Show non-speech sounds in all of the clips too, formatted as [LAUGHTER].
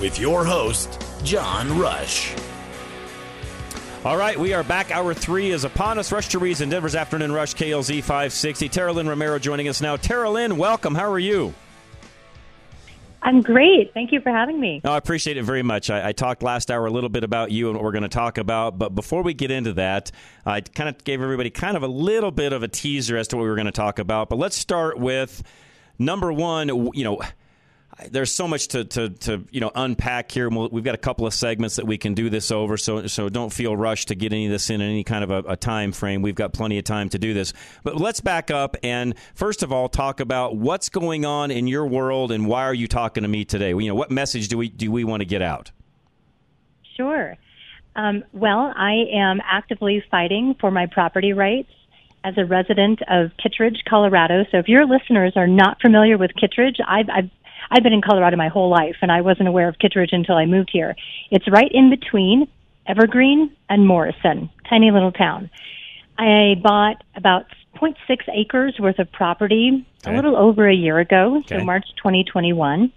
With your host, John Rush. All right, we are back. Hour three is upon us. Rush to Reason, Denver's Afternoon Rush, KLZ 560. Tara Lynn Romero joining us now. Tara Lynn, welcome. How are you? I'm great. Thank you for having me. No, I appreciate it very much. I, I, talked last hour a little bit about you and what we're going to talk about. But before we get into that, I kind of gave everybody kind of a little bit of a teaser as to what we were going to talk about. But let's start with number one. You know, there's so much to, to, to you know unpack here. We've got a couple of segments that we can do this over, so so don't feel rushed to get any of this in any kind of a, a, time frame. We've got plenty of time to do this. But let's back up and first of all talk about what's going on in your world and why are you talking to me today? You know, what message do we do we want to get out? Sure. Um, well, I am actively fighting for my property rights as a resident of Kittredge, Colorado. So if your listeners are not familiar with Kittredge, I've, I've I've been in Colorado my whole life, and I wasn't aware of Kittredge until I moved here. It's right in between Evergreen and Morrison, tiny little town. I bought about 0.6 acres worth of property okay. a little over a year ago, okay. so March 2021.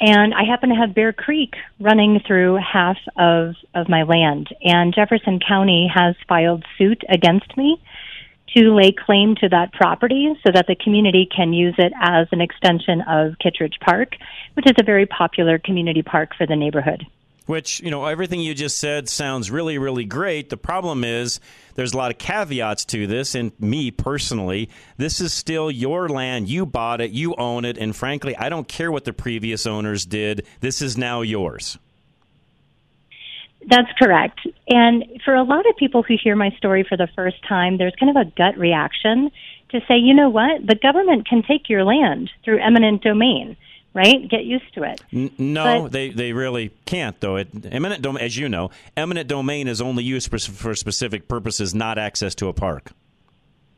And I happen to have Bear Creek running through half of, of my land. And Jefferson County has filed suit against me to lay claim to that property so that the community can use it as an extension of Kittredge Park, which is a very popular community park for the neighborhood. Which, you know, everything you just said sounds really, really great. The problem is there's a lot of caveats to this. And me personally, this is still your land. You bought it, you own it. And frankly, I don't care what the previous owners did. This is now yours. That's correct. And for a lot of people who hear my story for the first time, there's kind of a gut reaction to say, you know what? The government can take your land through eminent domain, right? Get used to it. N- no, but, they, they really can't, though. It, eminent domain, as you know, eminent domain is only used for, for specific purposes, not access to a park.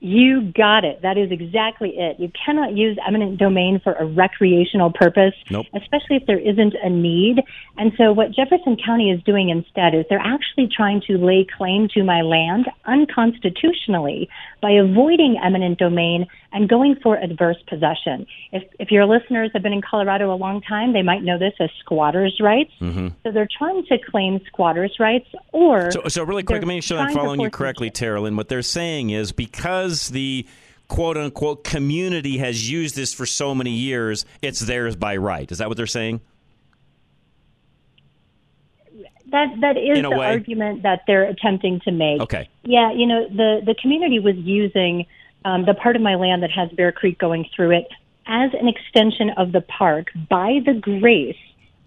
You got it. That is exactly it. You cannot use eminent domain for a recreational purpose, nope. especially if there isn't a need. And so what Jefferson County is doing instead is they're actually trying to lay claim to my land unconstitutionally by avoiding eminent domain and going for adverse possession. If, if your listeners have been in Colorado a long time, they might know this as squatters' rights. Mm-hmm. So they're trying to claim squatters' rights or. So, so really quick, let me make sure I'm following you correctly, Tara Lynn. What they're saying is because the quote unquote community has used this for so many years, it's theirs by right. Is that what they're saying? That that is the way. argument that they're attempting to make. Okay. Yeah, you know the the community was using um, the part of my land that has Bear Creek going through it as an extension of the park by the grace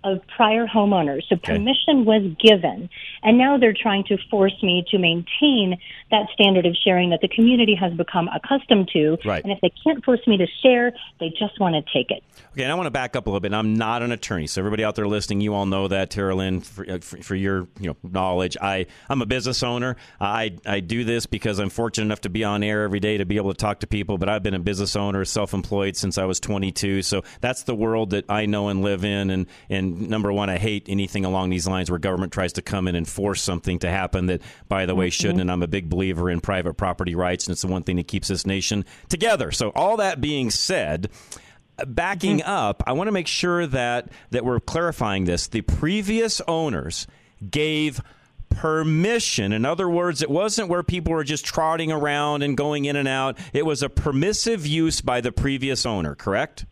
of prior homeowners. So okay. permission was given. And now they're trying to force me to maintain that standard of sharing that the community has become accustomed to. Right. And if they can't force me to share, they just want to take it. Okay, and I want to back up a little bit. I'm not an attorney, so everybody out there listening, you all know that, Tara Lynn, for, uh, for, for, your you know knowledge. I I'm a business owner. I I do this because I'm fortunate enough to be on air every day to be able to talk to people. But I've been a business owner, self-employed since I was 22. So that's the world that I know and live in. And and number one, I hate anything along these lines where government tries to come in and force something to happen that, by the way, shouldn't. And I'm a big believer in private property rights, and it's the one thing that keeps this nation together. So all that being said backing mm-hmm. up, I want to make sure that that we're clarifying this. The previous owners gave permission. In other words, it wasn't where people were just trotting around and going in and out. It was a permissive use by the previous owner, correct?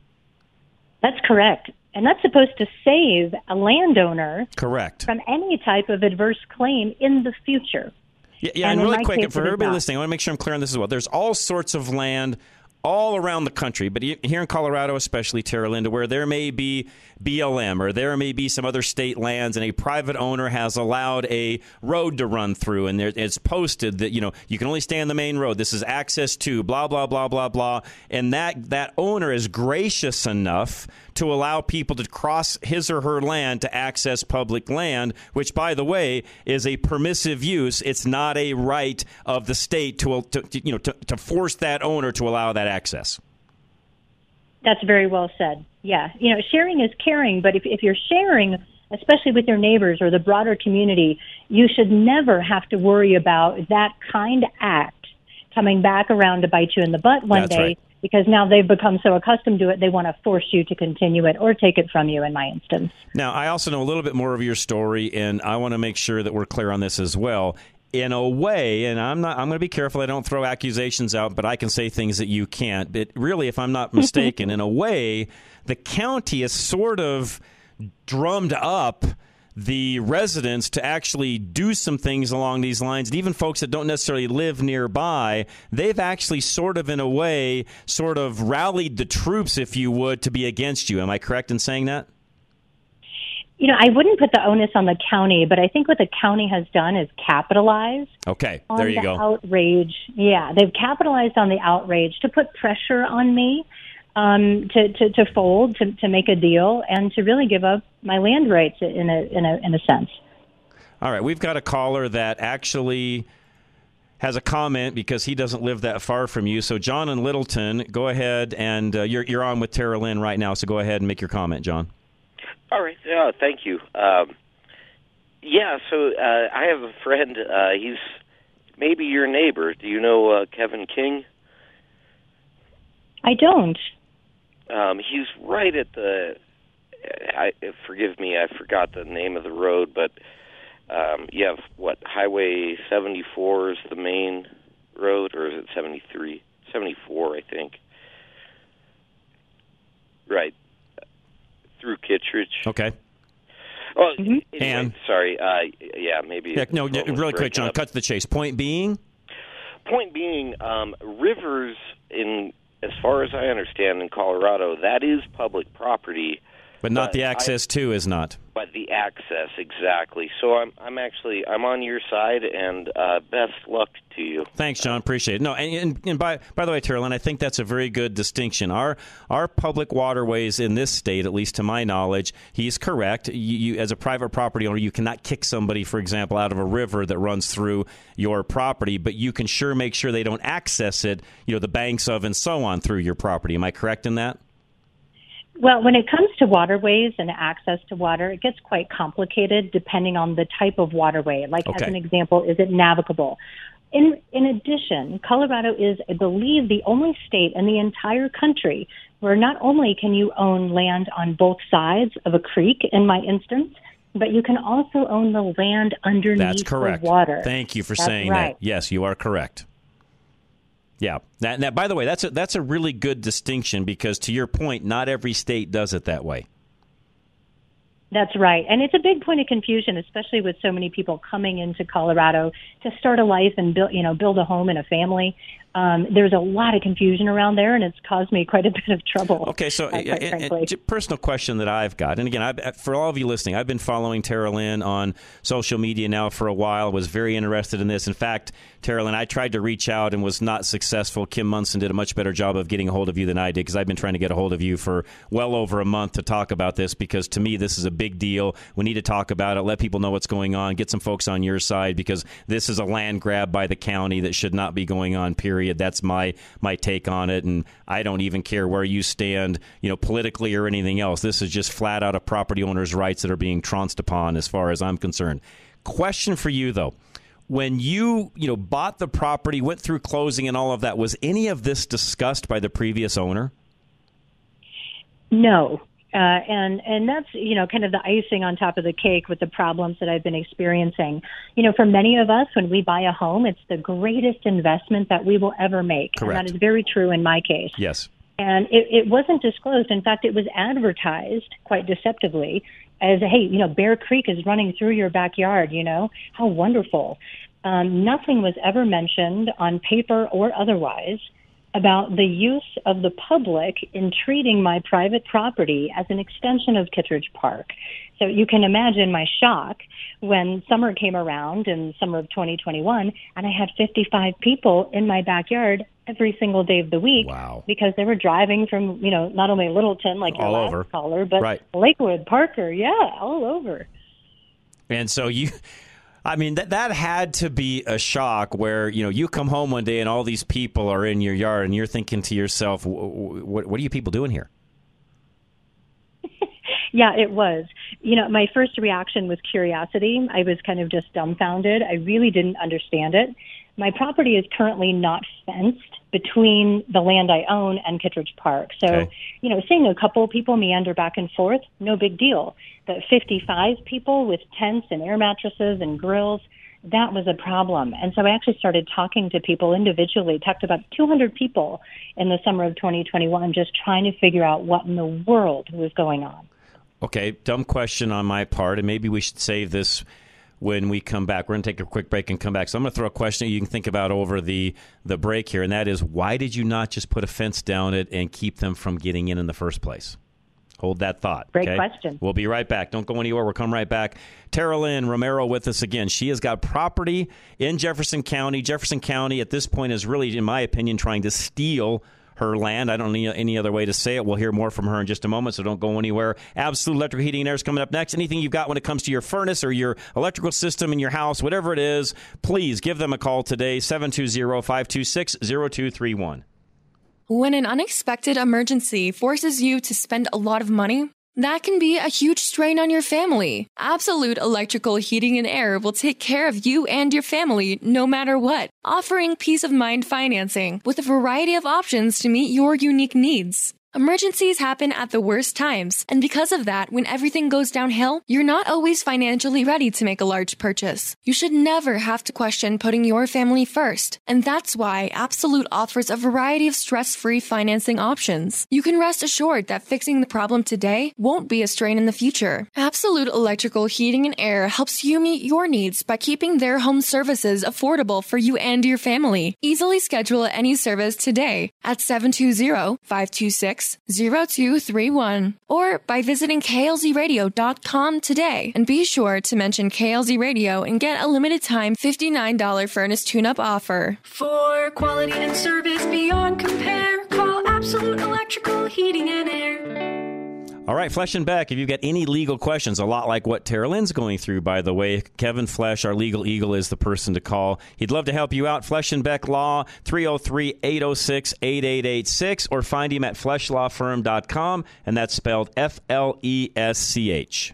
That's correct. And that's supposed to save a landowner Correct. from any type of adverse claim in the future. Yeah, yeah And and, really quick, for everybody listening, I want to make sure I'm clear on this as well. There's all sorts of land all around the country, but here in Colorado, especially Terra Linda, where there may be BLM or there may be some other state lands, and a private owner has allowed a road to run through, and there, it's posted that you know you can only stay on the main road. This is access to blah blah blah blah blah, and that that owner is gracious enough to allow people to cross his or her land to access public land, which, by the way, is a permissive use. It's not a right of the state to, to, to you know to, to force that owner to allow that access. That's very well said. Yeah. You know, sharing is caring, but if, if you're sharing, especially with your neighbors or the broader community, you should never have to worry about that kind act coming back around to bite you in the butt one That's day right. Because now they've become so accustomed to it, they want to force you to continue it or take it from you, in my instance. Now, I also know a little bit more of your story, and I want to make sure that we're clear on this as well. In a way, and I'm not. I'm going to be careful. I don't throw accusations out, but I can say things that you can't. But really, if I'm not [LAUGHS] mistaken, in a way, the county is sort of drummed up the residents to actually do some things along these lines. And even folks that don't necessarily live nearby, they've actually sort of, in a way, sort of rallied the troops, if you would, to be against you. Am I correct in saying that? You know, I wouldn't put the onus on the county, but I think what the county has done is capitalize Okay, on there you the go. outrage. Yeah, they've capitalized on the outrage to put pressure on me um, to, to to fold, to to make a deal, and to really give up my land rights in a in a in a sense. All right, we've got a caller that actually has a comment because he doesn't live that far from you. So, John and Littleton, go ahead and uh, you're you're on with Tara Lynn right now. So, go ahead and make your comment, John. All right. Yeah, thank you. Um, yeah, so uh, I have a friend. Uh, he's maybe your neighbor. Do you know uh, Kevin King? I don't. Um, he's right at the. I forgive me, I forgot the name of the road, but um, you have what Highway 74 is the main road, or is it 73? 74, I think. Right through Kittredge. Okay. Oh, anyway, And- sorry. Uh, yeah, maybe. Yeah, no, the phone was really quick, John. up. Cut to the chase. Point being, Point being, um, rivers in as far as I understand in Colorado, that is public property, but not But the I- access to is not. But the access exactly. So I'm I'm actually I'm on your side, and uh, best luck to you. Thanks, John. Appreciate it. No, and, and, and by by the way, Tara Lynn, I think that's a very good distinction. Our our public waterways in this state, at least to my knowledge, he's correct. You, you as a private property owner, you cannot kick somebody, for example, out of a river that runs through your property, but you can sure make sure they don't access it. You know, the banks of and so on through your property. Am I correct in that? Well, when it comes to waterways and access to water, it gets quite complicated depending on the type of waterway. Like, Okay. as an example, is it navigable? In, in addition, Colorado is, I believe, the only state in the entire country where not only can you own land on both sides of a creek, in my instance, but you can also own the land underneath That's correct. the water. Thank you for That's saying right. that. Yes, you are correct. Yeah. Now, that, by the way, that's a, that's a really good distinction because, to your point, not every state does it that way. That's right. And it's a big point of confusion, especially with so many people coming into Colorado to start a life and build, you know, build a home and a family. Um, there's a lot of confusion around there, and it's caused me quite a bit of trouble. Okay, so uh, personal question that I've got, and again, I've, for all of you listening, I've been following Tara Lynn on social media now for a while. Was very interested in this. In fact, Tara Lynn, I tried to reach out and was not successful. Kim Monson did a much better job of getting a hold of you than I did because I've been trying to get a hold of you for well over a month to talk about this because to me this is a big deal. We need to talk about it, let people know what's going on, get some folks on your side because this is a land grab by the county that should not be going on. Period. That's my my take on it, and I don't even care where you stand, you know, politically or anything else. This is just flat out a property owner's rights that are being trounced upon, as far as I'm concerned. Question for you though. When you, you know, bought the property, went through closing and all of that, was any of this discussed by the previous owner? No. Uh, and and that's you know kind of the icing on top of the cake with the problems that I've been experiencing. You know, for many of us, when we buy a home, it's the greatest investment that we will ever make, Correct. and that is very true in my case. Yes. And it, it wasn't disclosed. In fact, it was advertised quite deceptively as, hey, you know, Bear Creek is running through your backyard, you know, how wonderful. Um, nothing was ever mentioned on paper or otherwise about the use of the public in treating my private property as an extension of Kittredge Park. So you can imagine my shock when summer came around in summer of 2021 and I had 55 people in my backyard every single day of the week wow. because they were driving from, you know, not only Littleton like your all last over. caller, but right. Lakewood, Parker, yeah, all over. And so you I mean that that had to be a shock where you know you come home one day and all these people are in your yard and you're thinking to yourself, what, what are you people doing here? [LAUGHS] yeah, it was. You know, my first reaction was curiosity. I was kind of just dumbfounded. I really didn't understand it. My property is currently not fenced between the land I own and Kittredge Park. So, Okay. you know, seeing a couple people meander back and forth, no big deal. But 55 people with tents and air mattresses and grills, that was a problem. And so I actually started talking to people individually, talked about 200 people in the summer of 2021, just trying to figure out what in the world was going on. Okay, dumb question on my part, and maybe we should save this when we come back. We're going to take a quick break and come back. So I'm going to throw a question you can think about over the the break here, and that is, why did you not just put a fence down it and keep them from getting in in the first place? Hold that thought. Great okay? question. We'll be right back. Don't go anywhere. We'll come right back. Tara Lynn Romero with us again. She has got property in Jefferson County. Jefferson County, at this point, is really, in my opinion, trying to steal her land. I don't need any other way to say it. We'll hear more from her in just a moment, so don't go anywhere. Absolute Electric Heating and Air is coming up next. Anything you've got when it comes to your furnace or your electrical system in your house, whatever it is, please give them a call today, 720 526 0231. When an unexpected emergency forces you to spend a lot of money, that can be a huge strain on your family. Absolute Electrical Heating and Air will take care of you and your family no matter what, offering peace of mind financing with a variety of options to meet your unique needs. Emergencies happen at the worst times, and because of that, when everything goes downhill, you're not always financially ready to make a large purchase. You should never have to question putting your family first, and that's why Absolute offers a variety of stress-free financing options. You can rest assured that fixing the problem today won't be a strain in the future. Absolute Electrical Heating and Air helps you meet your needs by keeping their home services affordable for you and your family. Easily schedule any service today at 720-526-0231 or by visiting klzradio.com today. And be sure to mention KLZ Radio and get a limited time $59 furnace tune-up offer. For quality and service beyond compare, call Absolute Electrical Heating and Air. All right, Flesch and Beck, if you've got any legal questions, a lot like what Tara Lynn's going through, by the way, Kevin Flesch, our legal eagle, is the person to call. He'd love to help you out. Flesch and Beck Law, 303 806 8886, or find him at fleschlawfirm.com, and that's spelled F L E S C H.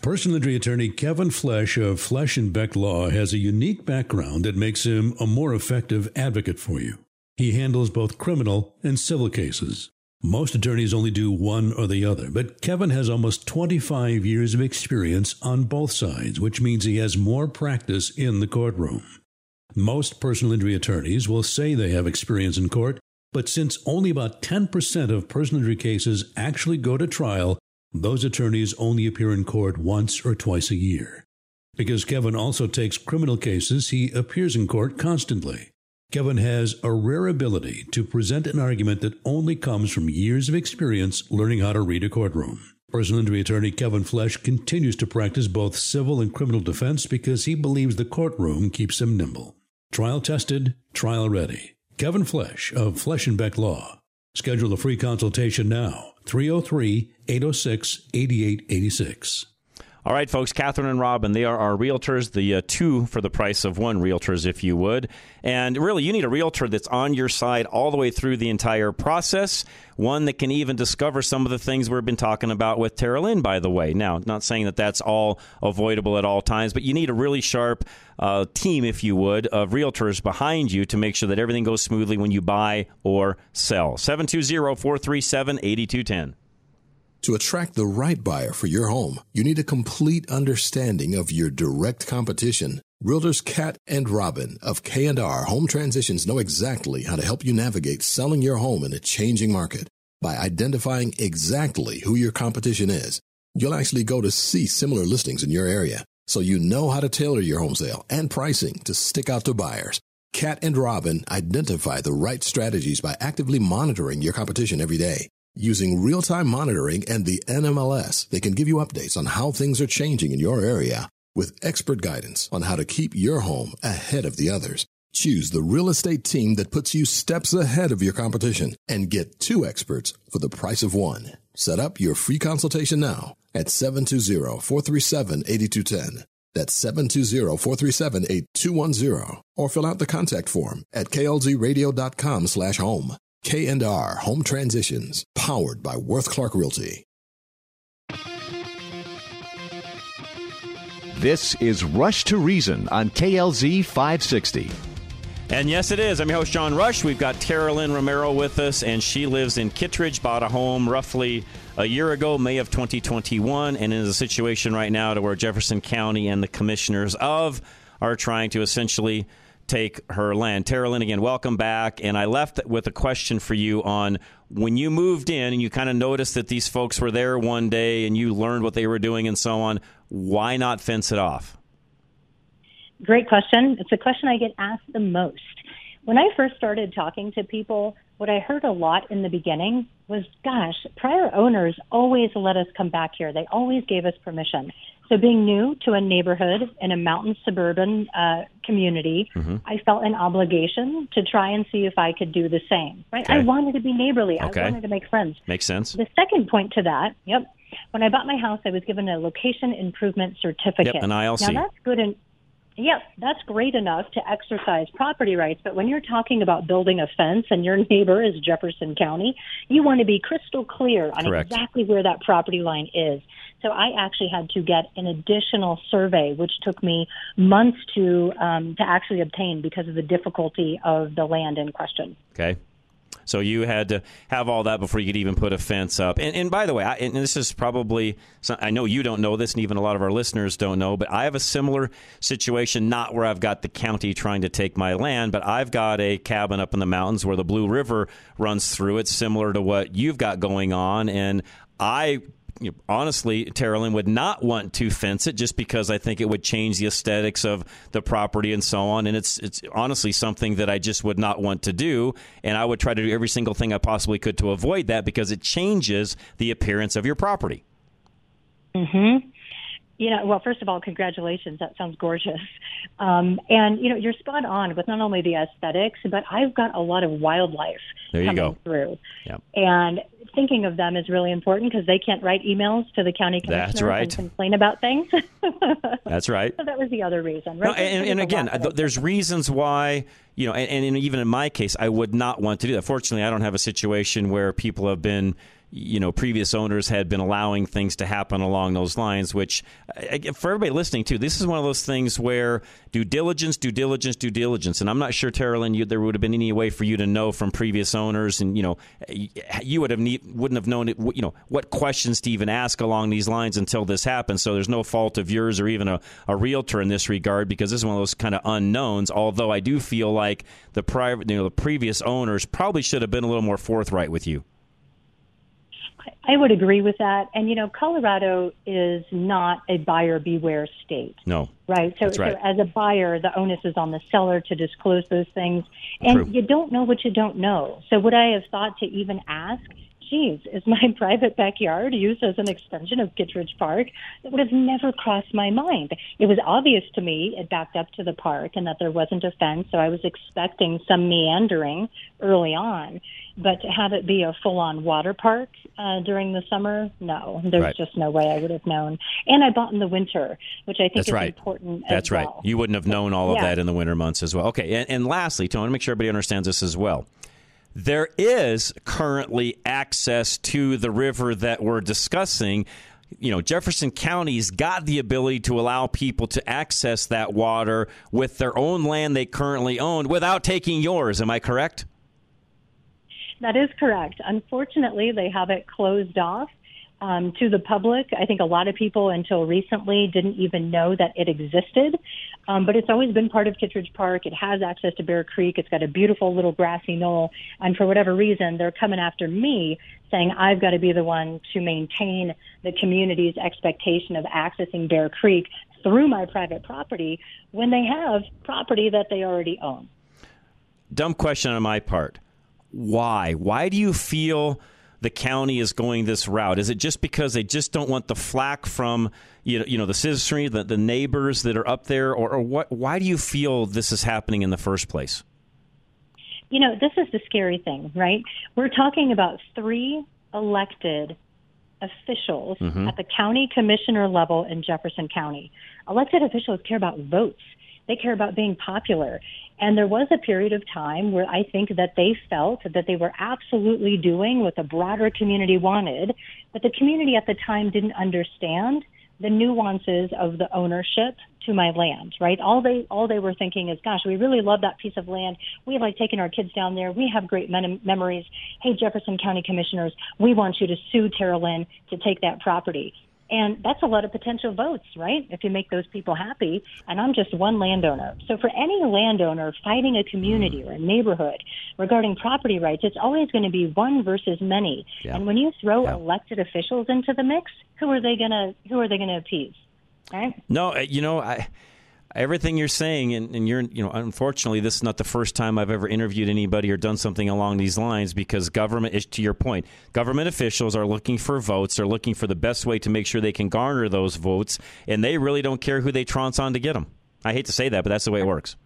Personal injury attorney Kevin Flesch of Flesch and Beck Law has a unique background that makes him a more effective advocate for you. He handles both criminal and civil cases. Most attorneys only do one or the other, but Kevin has almost 25 years of experience on both sides, which means he has more practice in the courtroom. Most personal injury attorneys will say they have experience in court, but since only about 10% of personal injury cases actually go to trial, those attorneys only appear in court once or twice a year. Because Kevin also takes criminal cases, he appears in court constantly. Kevin has a rare ability to present an argument that only comes from years of experience learning how to read a courtroom. Personal injury attorney Kevin Flesch continues to practice both civil and criminal defense because he believes the courtroom keeps him nimble. Trial tested, trial ready. Kevin Flesch of Flesch and Beck Law. Schedule a free consultation now. 303 806 8886. All right, folks, Catherine and Robin, they are our realtors, the uh, two for the price of one realtors, if you would. And really, you need a realtor that's on your side all the way through the entire process, one that can even discover some of the things we've been talking about with Tara Lynn, by the way. Now, not saying that that's all avoidable at all times, but you need a really sharp uh, team, if you would, of realtors behind you to make sure that everything goes smoothly when you buy or sell. 720 437 8210. To attract the right buyer for your home, you need a complete understanding of your direct competition Realtors Cat and Robin of K&R Home Transitions know exactly how to help you navigate selling your home in a changing market. By identifying exactly who your competition is, you'll actually go to see similar listings in your area, so you know how to tailor your home sale and pricing to stick out to buyers. Cat and Robin identify the right strategies by actively monitoring your competition every day. Using real-time monitoring and the NMLS, they can give you updates on how things are changing in your area with expert guidance on how to keep your home ahead of the others. Choose the real estate team that puts you steps ahead of your competition and get two experts for the price of one. Set up your free consultation now at 720-437-8210. That's 720-437-8210 or fill out the contact form at klzradio.com slash home. K&R Home Transitions, powered by Worth Clark Realty. This is Rush to Reason on KLZ 560. And yes, it is. I'm your host, John Rush. We've got Tara Lynn Romero with us, and she lives in Kittredge, bought a home roughly a year ago, May of 2021, and is a situation right now to where Jefferson County and the commissioners of are trying to essentially take her land. Tara Lynn, again, welcome back. And I left with a question for you on when you moved in and you kind of noticed that these folks were there one day and you learned what they were doing and so on, why not fence it off? Great question. It's a question I get asked the most. When I first started talking to people, what I heard a lot in the beginning was, gosh, prior owners always let us come back here. They always gave us permission. So being new to a neighborhood in a mountain suburban uh, community, Mm-hmm. I felt an obligation to try and see if I could do the same. Right? Okay. I wanted to be neighborly. Okay. I wanted to make friends. Makes sense. The second point to that, yep. When I bought my house, I was given a location improvement certificate. Yep, an ILC. Now that's good and Yep, that's great enough to exercise property rights, but when you're talking about building a fence and your neighbor is Jefferson County, you want to be crystal clear on Correct. exactly where that property line is. So I actually had to get an additional survey, which took me months to um, to actually obtain because of the difficulty of the land in question. Okay. So you had to have all that before you could even put a fence up. And, and by the way, I, and this is probably some- I know you don't know this, and even a lot of our listeners don't know, but I have a similar situation. Not where I've got the county trying to take my land, but I've got a cabin up in the mountains where the Blue River runs through. It's similar to what you've got going on, and I you know, honestly, Tara Lynn would not want to fence it just because I think it would change the aesthetics of the property and so on. And it's it's honestly something that I just would not want to do. And I would try to do every single thing I possibly could to avoid that because it changes the appearance of your property. hmm You know, well, first of all, congratulations. That sounds gorgeous. Um, and you know, you're spot on with not only the aesthetics, but I've got a lot of wildlife There you coming go. through. Yep. And thinking of them is really important because they can't write emails to the county commissioners That's right. and complain about things. [LAUGHS] That's right. so that was the other reason, No, right? and, and again, th- there's reasons why you know, and, and even in my case, I would not want to do that. Fortunately, I don't have a situation where people have been, you know, previous owners had been allowing things to happen along those lines. Which, for everybody listening to, this is one of those things where due diligence, due diligence, due diligence. And I'm not sure, Tara Lynn, you, there would have been any way for you to know from previous owners, and you know, you would have ne- wouldn't have known it, you know, what questions to even ask along these lines until this happened. So there's no fault of yours or even a, a realtor in this regard because this is one of those kind of unknowns. Although I do feel like the private, you know, the previous owners probably should have been a little more forthright with you. I would agree with that. And you know, Colorado is not a buyer beware state. No. Right. So, right. so as a buyer, the onus is on the seller to disclose those things. And True. you don't know what you don't know. So would I have thought to even ask, geez, is my [LAUGHS] private backyard used as an extension of Kittredge Park? That would have never crossed my mind. It was obvious to me it backed up to the park and that there wasn't a fence, so I was expecting some meandering early on. But to have it be a full on water park uh, during the summer, no, there's Right. just no way I would have known. And I bought in the winter, which I think That's is right. important. That's right. well. You wouldn't have known all of Yeah. that in the winter months as well. Okay. And, and lastly, Tony, make sure everybody understands this as well. There is currently access to the river that we're discussing. You know, Jefferson County's got the ability to allow people to access that water with their own land they currently own without taking yours. Am I correct? That is correct. Unfortunately, they have it closed off. Um, to the public. I think a lot of people until recently didn't even know that it existed, um, but it's always been part of Kittredge Park. It has access to Bear Creek. It's got a beautiful little grassy knoll, and for whatever reason, they're coming after me, saying I've got to be the one to maintain the community's expectation of accessing Bear Creek through my private property when they have property that they already own. Dumb question on my part. Why? Why do you feel? The county is going this route? Is it just because they just don't want the flack from you know, you know the citizenry, the, the neighbors that are up there, or, or what? Why do you feel this is happening in the first place? You know, this is the scary thing, right? We're talking about three elected officials mm-hmm. at the county commissioner level in Jefferson County. Elected officials care about votes. They care about being popular. And there was a period of time where I think that they felt that they were absolutely doing what the broader community wanted, but the community at the time didn't understand the nuances of the ownership to my land, right? All they all they were thinking is, gosh, we really love that piece of land. We like taking our kids down there. We have great mem- memories. Hey, Jefferson County Commissioners, we want you to sue Tara Lynn to take that property. And that's a lot of potential votes, right? If you make those people happy. And I'm just one landowner. So for any landowner fighting a community or a neighborhood regarding property rights, it's always going to be one versus many. Yeah. And when you throw yeah. elected officials into the mix, who are they going to who are they going to appease? Right? No, uh, you know, I everything you're saying, and, and, you're, you know, unfortunately, this is not the first time I've ever interviewed anybody or done something along these lines because government is, to your point, government officials are looking for votes. They're looking for the best way to make sure they can garner those votes, and they really don't care who they trounce on to get them. I hate to say that, but that's the way it works.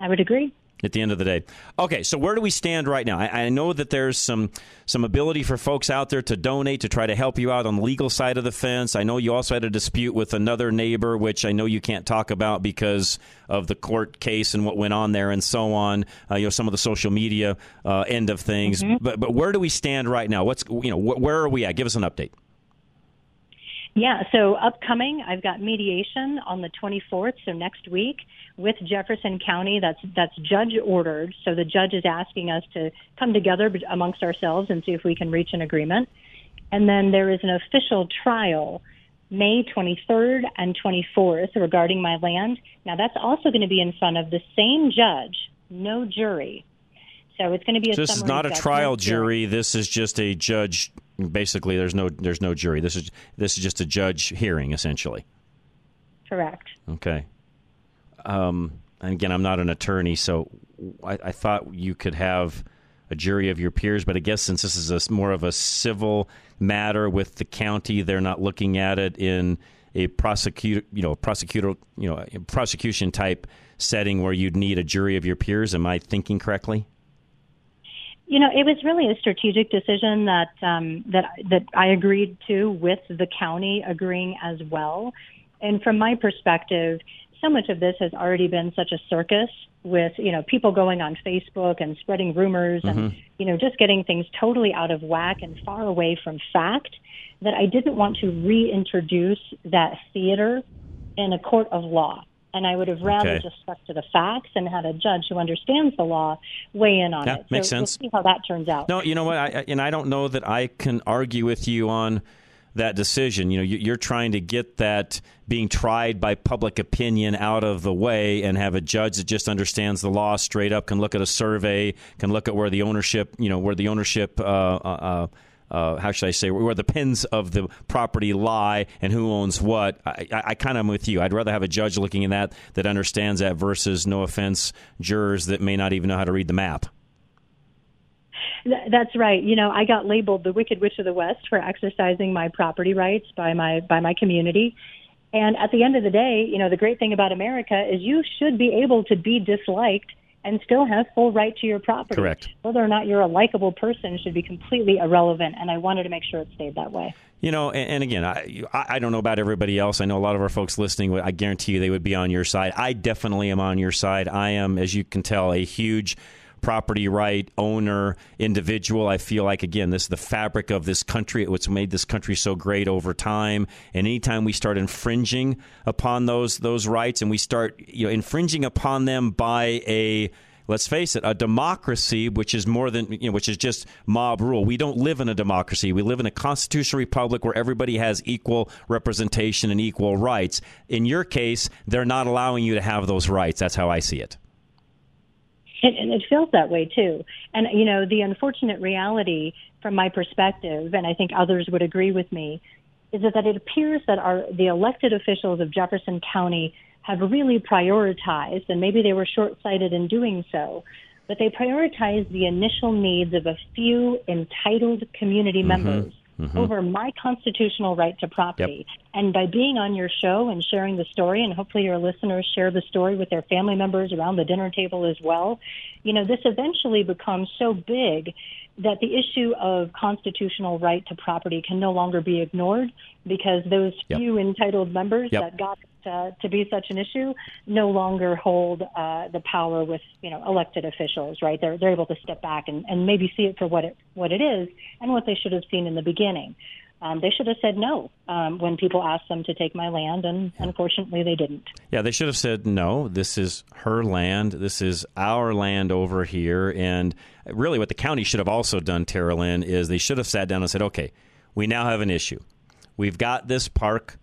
I would agree at the end of the day. Okay, so where do we stand right now? I, I, know that there's some some ability for folks out there to donate to try to help you out on the legal side of the fence. I know you also had a dispute with another neighbor, which I know you can't talk about because of the court case and what went on there and so on. Uh, you know, some of the social media uh, end of things. Mm-hmm. But but where do we stand right now? What's you know wh- where are we at? Give us an update. Yeah, so upcoming, I've got mediation on the 24th, so next week with Jefferson County. That's that's judge ordered. So the judge is asking us to come together amongst ourselves and see if we can reach an agreement. And then there is an official trial May 23rd and 24th regarding my land. Now that's also going to be in front of the same judge, no jury. So it's going to be a. So this is not a trial jury. This is just a judge. Basically, there's no there's no jury. This is this is just a judge hearing, essentially. Correct. Okay. Um, and again, I'm not an attorney, so I, I, thought you could have a jury of your peers. But I guess since this is a, more of a civil matter with the county, they're not looking at it in a prosecute, you know, prosecutor, you know, prosecution type setting where you'd need a jury of your peers. Am I thinking correctly? You know, it was really a strategic decision that um, that that I agreed to with the county agreeing as well. And from my perspective, so much of this has already been such a circus with you know people going on Facebook and spreading rumors mm-hmm. and you know just getting things totally out of whack and far away from fact that I didn't want to reintroduce that theater in a court of law. And I would have rather okay. just stuck to the facts and had a judge who understands the law weigh in on yeah, it. Makes so sense. We'll see how that turns out. No, you know what? I, and I don't know that I can argue with you on that decision. You know, you're trying to get that being tried by public opinion out of the way and have a judge that just understands the law straight up, can look at a survey, can look at where the ownership, you know, where the ownership. Uh, uh, uh, how should I say, where the pins of the property lie and who owns what. I, I, I kind of am with you. I'd rather have a judge looking at that that understands that versus, no offense, jurors that may not even know how to read the map. That's right. You know, I got labeled the Wicked Witch of the West for exercising my property rights by my by my community. And at the end of the day, you know, the great thing about America is you should be able to be disliked and still have full right to your property. Correct. Whether or not you're a likable person should be completely irrelevant, and I wanted to make sure it stayed that way. You know, and, and again, I, I don't know about everybody else. I know a lot of our folks listening. I guarantee you they would be on your side. I definitely am on your side. I am, as you can tell, a huge property right owner individual. I feel like again, this is the fabric of this country. What's made this country so great over time. And anytime we start infringing upon those those rights, and we start you know infringing upon them by a let's face it, a democracy, which is more than you know, which is just mob rule. We don't live in a democracy. We live in a constitutional republic where everybody has equal representation and equal rights. In your case, they're not allowing you to have those rights. That's how I see it. And, and it feels that way too. And you know, the unfortunate reality from my perspective, and I think others would agree with me, is that it appears that our the elected officials of Jefferson County have really prioritized, and maybe they were short sighted in doing so, but they prioritized the initial needs of a few entitled community Mm-hmm. members Mm-hmm. over my constitutional right to property. And by being on your show and sharing the story, and hopefully your listeners share the story with their family members around the dinner table as well, you know, this eventually becomes so big that the issue of constitutional right to property can no longer be ignored because those Yep. few entitled members Yep. that got uh, to be such an issue no longer hold uh, the power with you know elected officials right they're they're able to step back and, and maybe see it for what it what it is and what they should have seen in the beginning um, they should have said no um, when people asked them to take my land and unfortunately they didn't Yeah, they should have said, no, this is her land. This is our land over here. And really, what the county should have also done, Tara Lynn, is they should have sat down and said, okay, we now have an issue. We've got this park.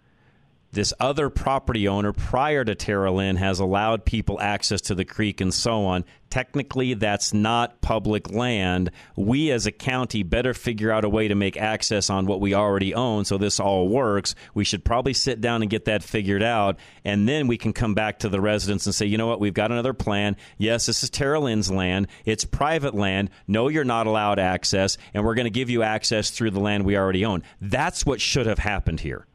This other property owner prior to Tara Lynn has allowed people access to the creek and so on. Technically, that's not public land. We as a county better figure out a way to make access on what we already own so this all works. We should probably sit down and get that figured out. And then we can come back to the residents and say, you know what, we've got another plan. Yes, this is Tara Lynn's land. It's private land. No, you're not allowed access. And we're going to give you access through the land we already own. That's what should have happened here.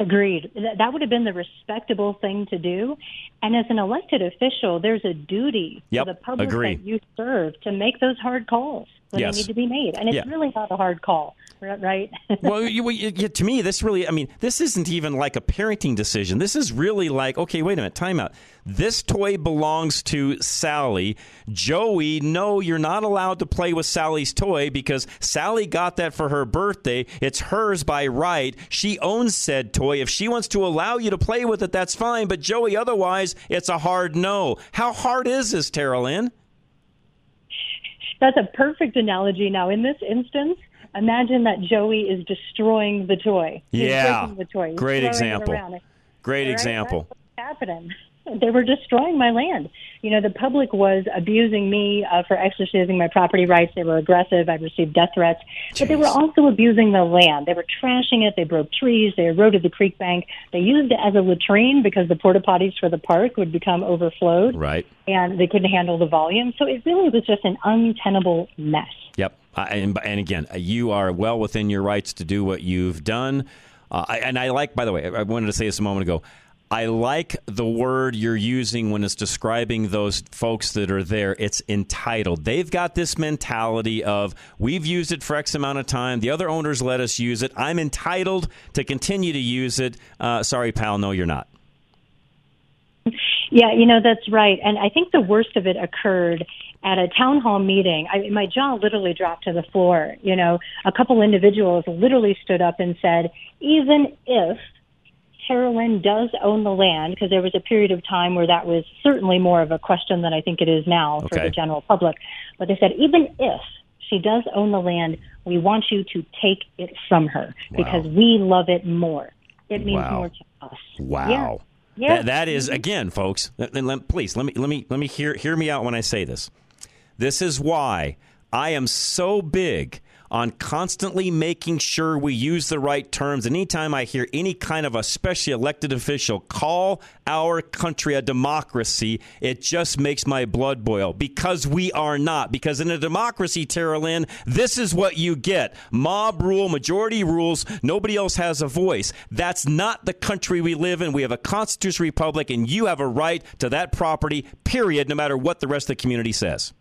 Agreed. That would have been the respectable thing to do. And as an elected official, there's a duty Yep, to the public agree. that you serve to make those hard calls when Yes. they need to be made. And it's Yeah. really not a hard call, right? [LAUGHS] well, you, you- to me, this really, I mean, this isn't even like a parenting decision. This is really like, okay, wait a minute, time out. This toy belongs to Sally. Joey, no, you're not allowed to play with Sally's toy because Sally got that for her birthday. It's hers by right. She owns said toy. If she wants to allow you to play with it, that's fine. But Joey, otherwise, it's a hard no. How hard is this, Tara Lynn? That's a perfect analogy. Now, in this instance, imagine that Joey is destroying the toy. He's Yeah. the toy. Great example. Great All right, example. What's happening. They were destroying my land. You know, the public was abusing me uh, for exercising my property rights. They were aggressive. I received death threats. But they were also abusing the land. They were trashing it. They broke trees. They eroded the creek bank. They used it as a latrine because the porta potties for the park would become overflowed Right. and they couldn't handle the volume. So it really was just an untenable mess. Yep. Uh, and, and again, uh, you are well within your rights to do what you've done. Uh, I, and I like, by the way, I wanted to say this a moment ago. I like the word you're using when it's describing those folks that are there. It's entitled. They've got this mentality of we've used it for X amount of time. The other owners let us use it. I'm entitled to continue to use it. Uh, sorry, pal. No, you're not. Yeah, you know, that's right. And I think the worst of it occurred at a town hall meeting. I, my jaw literally dropped to the floor. You know, a couple individuals literally stood up and said, even if Tara Lynn does own the land, because there was a period of time where that was certainly more of a question than I think it is now for the general public. But they said, even if she does own the land, we want you to take it from her because we love it more. It means Wow. more to us. Wow. Yeah. Yeah. That, that is again, folks. Let- please let me let me let me hear hear me out when I say this. This is why I am so big on constantly making sure we use the right terms. Anytime I hear any kind of a, especially elected official call our country a democracy, it just makes my blood boil because we are not. Because in a democracy, Tara Lynn, this is what you get mob rule, majority rules, nobody else has a voice. That's not the country we live in. We have a constitutional republic, and you have a right to that property, period, no matter what the rest of the community says.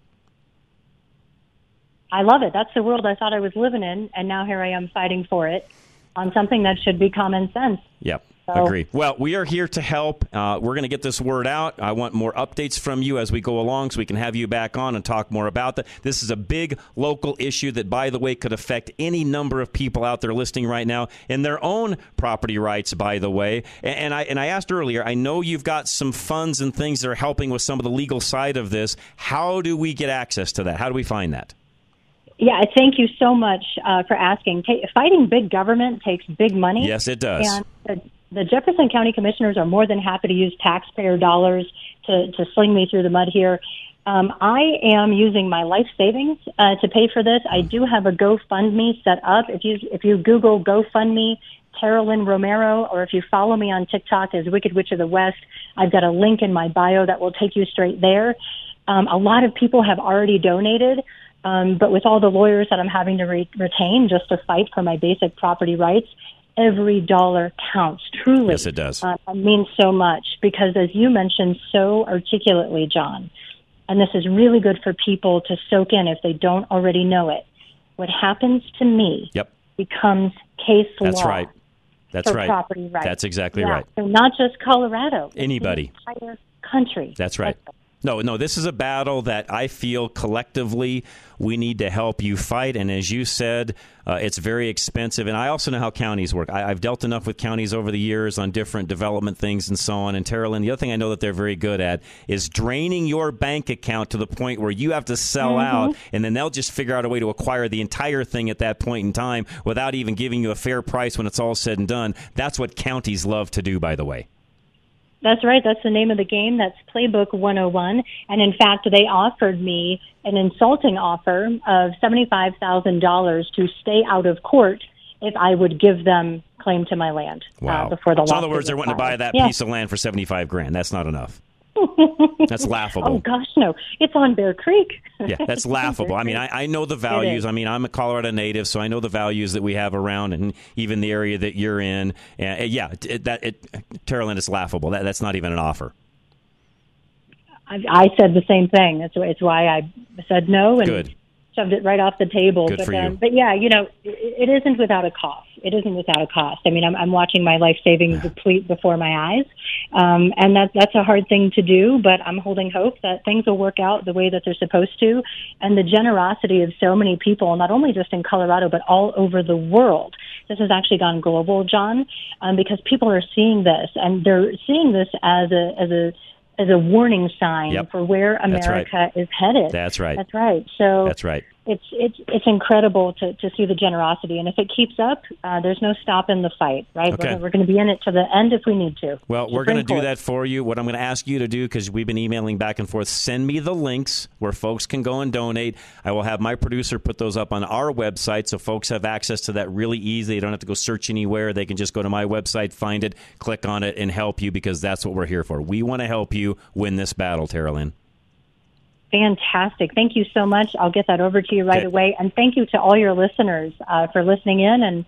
I love it. That's the world I thought I was living in, and now here I am fighting for it. on something that should be common sense. Yep. So- Agree. Well, we are here to help. Uh, we're going to get this word out. I want more updates from you as we go along so we can have you back on and talk more about that. This is a big local issue that, by the way, could affect any number of people out there listening right now in their own property rights, by the way. And, and I, and I asked earlier, I know you've got some funds and things that are helping with some of the legal side of this. How do we get access to that? How do we find that? Yeah, thank you so much uh, for asking. Ta fighting big government takes big money. Yes, it does. And the, the Jefferson County Commissioners are more than happy to use taxpayer dollars to, to sling me through the mud here. Um, I am using my life savings uh, to pay for this. I do have a GoFundMe set up. If you if you Google GoFundMe Tara Lynn Romero, or if you follow me on TikTok as Wicked Witch of the West, I've got a link in my bio that will take you straight there. Um, a lot of people have already donated, um, but with all the lawyers that I'm having to re- retain just to fight for my basic property rights, every dollar counts. Truly, Yes, it does. uh, it means so much because, as you mentioned so articulately, John, and this is really good for people to soak in if they don't already know it. What happens to me Yep. becomes case That's law. right. That's for right. property rights. That's exactly Yeah, right. So not just Colorado. Anybody. entire country. That's right. No, no, this is a battle that I feel collectively we need to help you fight. And as you said, uh, it's very expensive. And I also know how counties work. I, I've dealt enough with counties over the years on different development things and so on. And Tara Lynn, the other thing I know that they're very good at is draining your bank account to the point where you have to sell Mhm. out, and then they'll just figure out a way to acquire the entire thing at that point in time without even giving you a fair price when it's all said and done. That's what counties love to do, by the way. That's right. That's the name of the game. That's Playbook 101. And in fact, they offered me an insulting offer of $75,000 to stay out of court if I would give them claim to my land Wow. uh, before the so in other words, they're wanting to buy that Yeah. piece of land for seventy-five grand. That's not enough. That's [LAUGHS] laughable. Oh gosh, no! It's on Bear Creek. yeah, that's [LAUGHS] laughable. I mean, I, I know the values. I mean, I'm a Colorado native, so I know the values that we have around, and even the area that you're in. And uh, yeah, it, that it, Tara Lynn, it's laughable. That that's not even an offer. I, I said the same thing. That's why, it's why I said no and Good. Shoved it right off the table. Good but, for you. um, but yeah, you know, it, it isn't without a cost. It isn't without a cost. I mean, I'm, I'm watching my life savings deplete before my eyes, um, and that that's a hard thing to do. But I'm holding hope that things will work out the way that they're supposed to, and the generosity of so many people, not only just in Colorado but all over the world. This has actually gone global, John, um, because people are seeing this, and they're seeing this as a as a as a warning sign Yep. for where That's right. America is headed. That's right. That's right. So That's right. It's it's it's incredible to, to see the generosity, and if it keeps up, uh, there's no stopping the fight. Right? Okay. We're, we're going to be in it to the end if we need to. Well, we're going to do that for you. What I'm going to ask you to do, because we've been emailing back and forth, send me the links where folks can go and donate. I will have my producer put those up on our website so folks have access to that really easy. They don't have to go search anywhere. They can just go to my website, find it, click on it, and help you because that's what we're here for. We want to help you win this battle, Tara Lynn. Fantastic. Thank you so much. I'll get that over to you right Okay. away. And thank you to all your listeners uh, for listening in and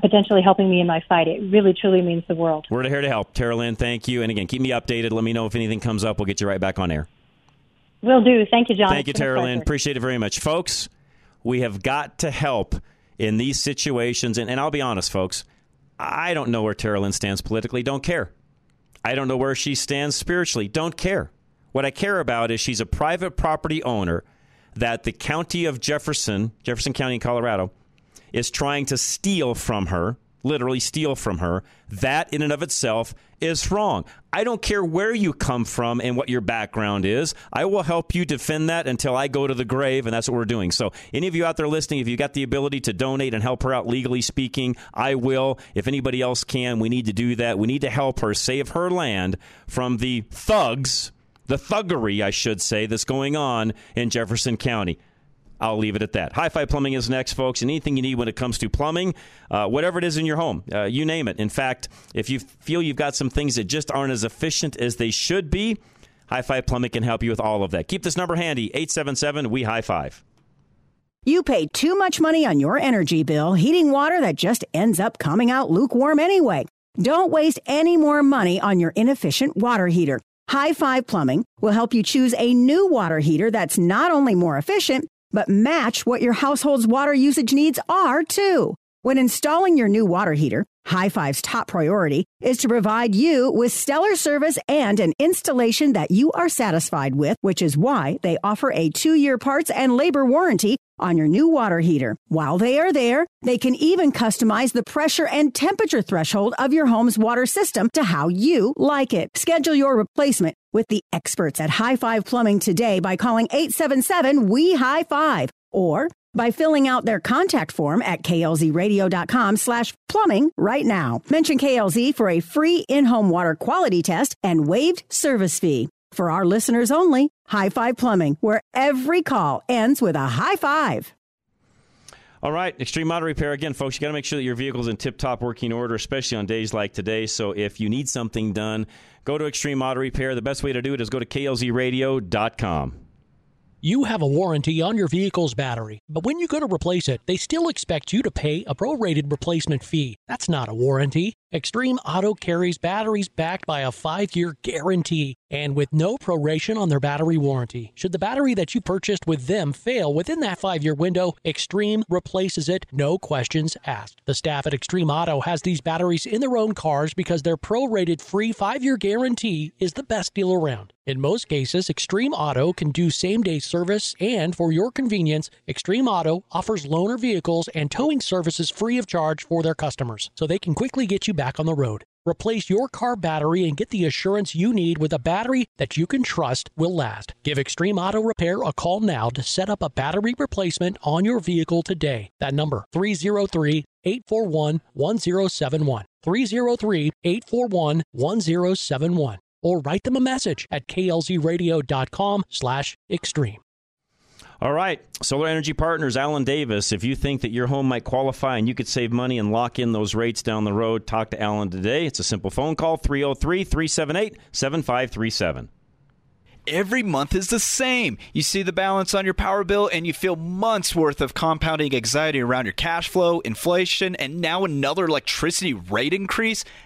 potentially helping me in my fight. It really, truly means the world. We're here to help. Tara Lynn, thank you. And again, keep me updated. Let me know if anything comes up. We'll get you right back on air. Will do. Thank you, John. Thank you, It's a Tara Lynn. Appreciate it very much. Folks, we have got to help in these situations. And, and I'll be honest, folks, I don't know where Tara Lynn stands politically. Don't care. I don't know where she stands spiritually. Don't care. What I care about is she's a private property owner that the county of Jefferson, Jefferson County in Colorado, is trying to steal from her, literally steal from her. That in and of itself is wrong. I don't care where you come from and what your background is. I will help you defend that until I go to the grave, and that's what we're doing. So, any of you out there listening, if you got the ability to donate and help her out legally speaking, I will. If anybody else can, we need to do that. We need to help her save her land from the thugs, the thuggery, I should say, that's going on in Jefferson County. I'll leave it at that. High Five Plumbing is next, folks. And anything you need when it comes to plumbing, uh, whatever it is in your home, uh, you name it. In fact, if you feel you've got some things that just aren't as efficient as they should be, High Five Plumbing can help you with all of that. Keep this number handy 877 We High Five. You pay too much money on your energy bill, heating water that just ends up coming out lukewarm anyway. Don't waste any more money on your inefficient water heater. High Five Plumbing will help you choose a new water heater that's not only more efficient, but match what your household's water usage needs are too. When installing your new water heater, High Five's top priority is to provide you with stellar service and an installation that you are satisfied with, which is why they offer a two year parts and labor warranty on your new water heater. While they are there, they can even customize the pressure and temperature threshold of your home's water system to how you like it. Schedule your replacement with the experts at High Five Plumbing today by calling 877 We High Five or by filling out their contact form at klzradio.com slash plumbing right now. Mention KLZ for a free in-home water quality test and waived service fee. For our listeners only, High Five Plumbing, where every call ends with a high five. All right, Extreme Auto Repair. Again, folks, you got to make sure that your vehicle's in tip top working order, especially on days like today. So if you need something done, go to Extreme Auto Repair. The best way to do it is go to klzradio.com. You have a warranty on your vehicle's battery, but when you go to replace it, they still expect you to pay a prorated replacement fee. That's not a warranty. Extreme Auto carries batteries backed by a five year guarantee and with no proration on their battery warranty. Should the battery that you purchased with them fail within that five year window, Extreme replaces it, no questions asked. The staff at Extreme Auto has these batteries in their own cars because their prorated free five year guarantee is the best deal around. In most cases, Extreme Auto can do same day service, and for your convenience, Extreme Auto offers loaner vehicles and towing services free of charge for their customers, so they can quickly get you back on the road. Replace your car battery and get the assurance you need with a battery that you can trust will last. Give Extreme Auto Repair a call now to set up a battery replacement on your vehicle today. That number 303 841 1071. 303 841 1071 or write them a message at klzradio.com slash extreme. All right, Solar Energy Partners, Alan Davis. If you think that your home might qualify and you could save money and lock in those rates down the road, talk to Alan today. It's a simple phone call 303 378 7537. Every month is the same. You see the balance on your power bill and you feel months worth of compounding anxiety around your cash flow, inflation, and now another electricity rate increase.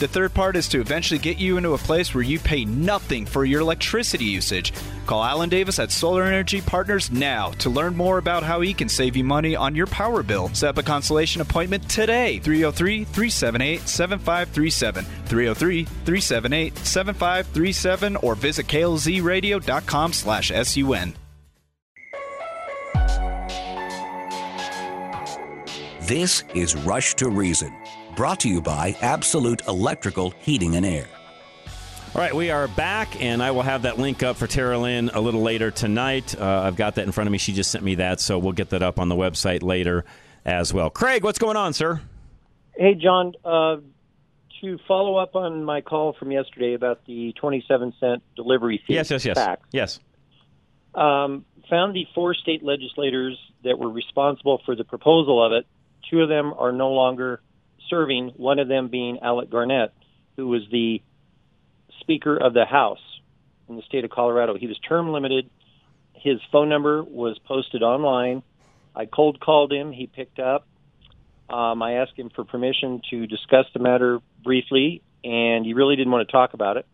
The third part is to eventually get you into a place where you pay nothing for your electricity usage. Call Alan Davis at Solar Energy Partners now to learn more about how he can save you money on your power bill. Set up a consultation appointment today. 303 378 7537. 303 378 7537 or visit klzradio.com slash sun. This is Rush to Reason, brought to you by Absolute Electrical Heating and Air. All right, we are back, and I will have that link up for Tara Lynn a little later tonight. Uh, I've got that in front of me. She just sent me that, so we'll get that up on the website later as well. Craig, what's going on, sir? Hey, John. Uh, to follow up on my call from yesterday about the 27 cent delivery fee. Yes, yes, yes. tax, Yes. Um, found the four state legislators that were responsible for the proposal of it. Two of them are no longer serving, one of them being Alec Garnett, who was the Speaker of the House in the state of Colorado. He was term limited. His phone number was posted online. I cold called him. He picked up. Um, I asked him for permission to discuss the matter briefly, and he really didn't want to talk about it.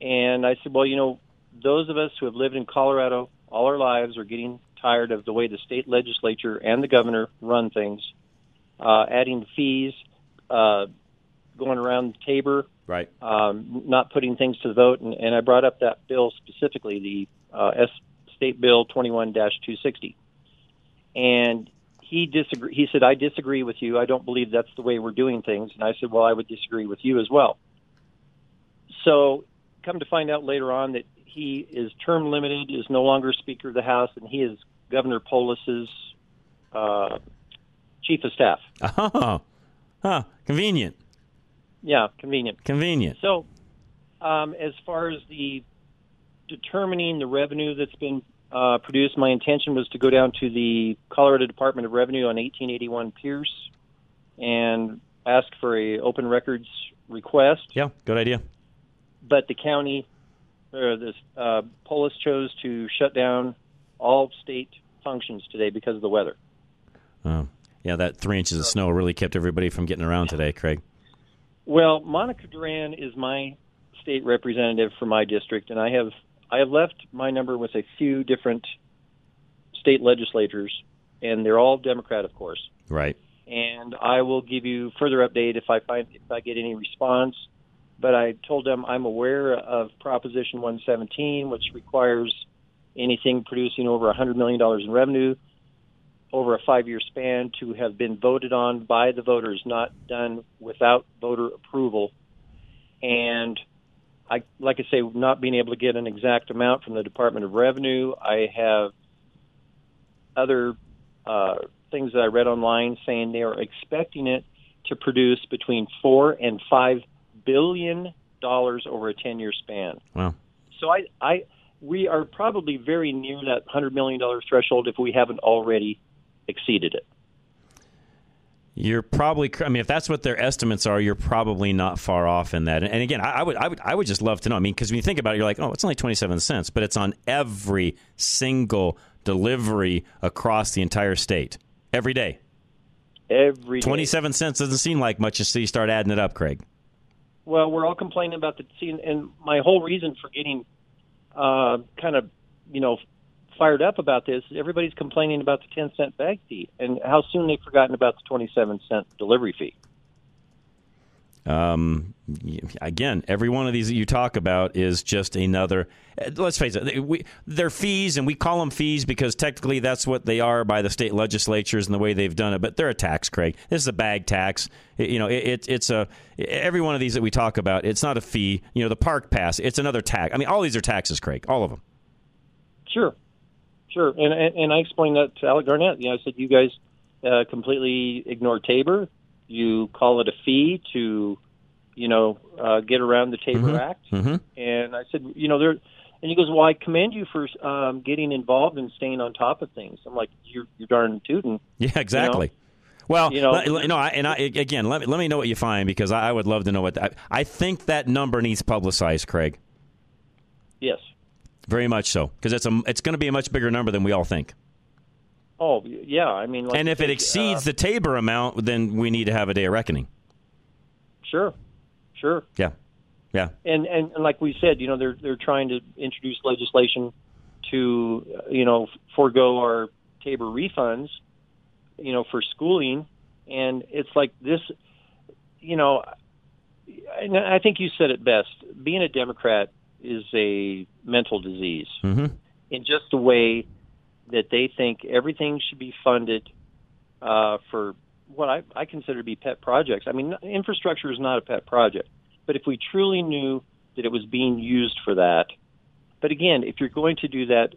And I said, Well, you know, those of us who have lived in Colorado all our lives are getting tired of the way the state legislature and the governor run things, uh, adding fees, uh, going around Tabor, right? Um, not putting things to the vote, and, and I brought up that bill specifically, the uh, S State Bill 21-260, and he disagree. He said, "I disagree with you. I don't believe that's the way we're doing things." And I said, "Well, I would disagree with you as well." So, come to find out later on that he is term limited, is no longer Speaker of the House, and he is Governor Polis's uh, chief of staff. Oh, huh. Convenient. Yeah, convenient. Convenient. So, um, as far as the determining the revenue that's been uh, produced, my intention was to go down to the Colorado Department of Revenue on 1881 Pierce and ask for a open records request. Yeah, good idea. But the county, or this uh, Polis chose to shut down all state functions today because of the weather. Oh, yeah, that three inches of snow really kept everybody from getting around today, Craig. Well, Monica Duran is my state representative for my district, and I have I have left my number with a few different state legislators, and they're all Democrat, of course. Right. And I will give you further update if I find if I get any response. But I told them I'm aware of Proposition 117, which requires anything producing over $100 million in revenue over a five year span to have been voted on by the voters, not done without voter approval. And I, like I say, not being able to get an exact amount from the Department of Revenue. I have other uh, things that I read online saying they are expecting it to produce between four and five billion dollars over a ten year span. Wow. So I, I, we are probably very near that hundred million dollar threshold if we haven't already exceeded it. You're probably, I mean, if that's what their estimates are, you're probably not far off in that. And again, I would, I would, I would just love to know. I mean, because when you think about it, you're like, oh, it's only 27 cents, but it's on every single delivery across the entire state every day. Every day. 27 cents doesn't seem like much until you start adding it up, Craig. Well, we're all complaining about the scene, and my whole reason for getting uh, kind of, you know, fired up about this. Everybody's complaining about the 10 cent bag fee and how soon they've forgotten about the 27 cent delivery fee. Um, again, every one of these that you talk about is just another. eh, Let's face it, we, they're fees, and we call them fees because technically that's what they are by the state legislatures and the way they've done it. But they're a tax, Craig. This is a bag tax. It- you know, it, it, it's a every one of these that we talk about. It's not a fee. You know, the park pass. It's another tax. I mean, all these are taxes, Craig. All of them. Sure, sure. And and, and I explained that to Alec Garnett. You know, I said you guys uh, completely ignore Tabor. You call it a fee to, you know, uh, get around the Tabor Mhm. Act. Mm-hmm. And I said, you know, there. And he goes, "Well, I commend you for um, getting involved and staying on top of things." I'm like, "You're you're darn tootin'." Yeah, exactly. You Well, You know- let- let- no, I, and I, again, let me let me know what you find because I, I would love to know what I, I think that number needs publicized, Craig. Yes. Very much so because it's a it's going to be a much bigger number than we all think. Oh, yeah. I mean, like and if it exceeds uh, the Tabor amount, then we need to have a day of reckoning. sure, sure. Yeah, yeah. and, and and like we said, you know, they're they're trying to introduce legislation to uh, you know forego our Tabor refunds, you know, for schooling, and it's like this, you know, and I think you said it best. Being a Democrat is a mental disease Mm-hmm. in just the way that they think everything should be funded uh, for what I, I consider to be pet projects. I mean, infrastructure is not a pet project, but if we truly knew that it was being used for that, but again, if you're going to do that,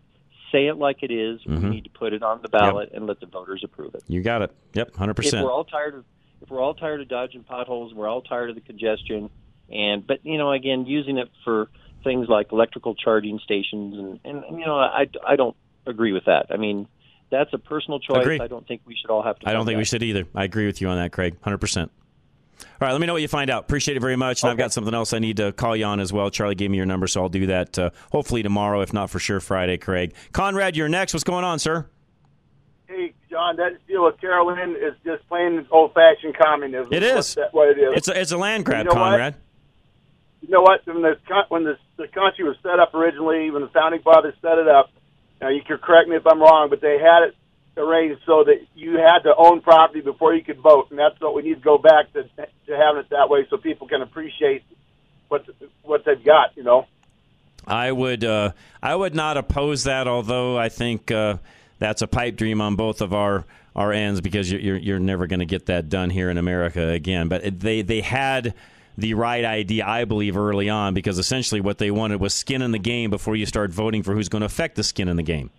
say it like it is. Mhm. We need to put it on the ballot and let the voters approve it. You got it. Yep, hundred If percent. we're all tired of if we're all tired of dodging potholes, we're all tired of the congestion, and but you know, again, using it for things like electrical charging stations, and and you know, I I don't agree with that. I mean, that's a personal choice. Agree. I don't think we should all have to. I don't think that. we should either. I agree with you on that, Craig. Hundred percent. All right, let me know what you find out. Appreciate it very much. And I've got something else I need to call you on as well. Charlie gave me your number, so I'll do that uh, hopefully tomorrow, if not for sure Friday, Craig. Conrad, you're next. What's going on, sir? Hey, John, that deal with Carolyn is just plain old-fashioned communism. It is. What's that, what it is. It's a, it's a land grab, You know what? You know what? When the when the, the country was set up originally, when the founding fathers set it up, now you can correct me if I'm wrong, but they had it arranged so that you had to own property before you could vote, and that's what we need to go back to to having it that way, so people can appreciate what what they've got. You know. I would uh, I would not oppose that, although I think uh, that's a pipe dream on both of our our ends because you're you're, you're never going to get that done here in America again. But they they had the right idea, I believe, early on because essentially what they wanted was skin in the game before you start voting for who's going to affect the skin in the game.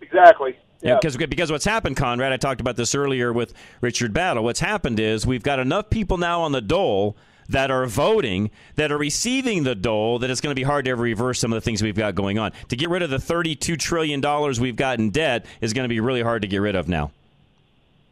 Exactly. Yeah, because because what's happened, Conrad, I talked about this earlier with Richard Battle. What's happened is we've got enough people now on the dole that are voting, that are receiving the dole, that it's going to be hard to ever reverse some of the things we've got going on. To get rid of the thirty-two trillion dollars we've got in debt is going to be really hard to get rid of now.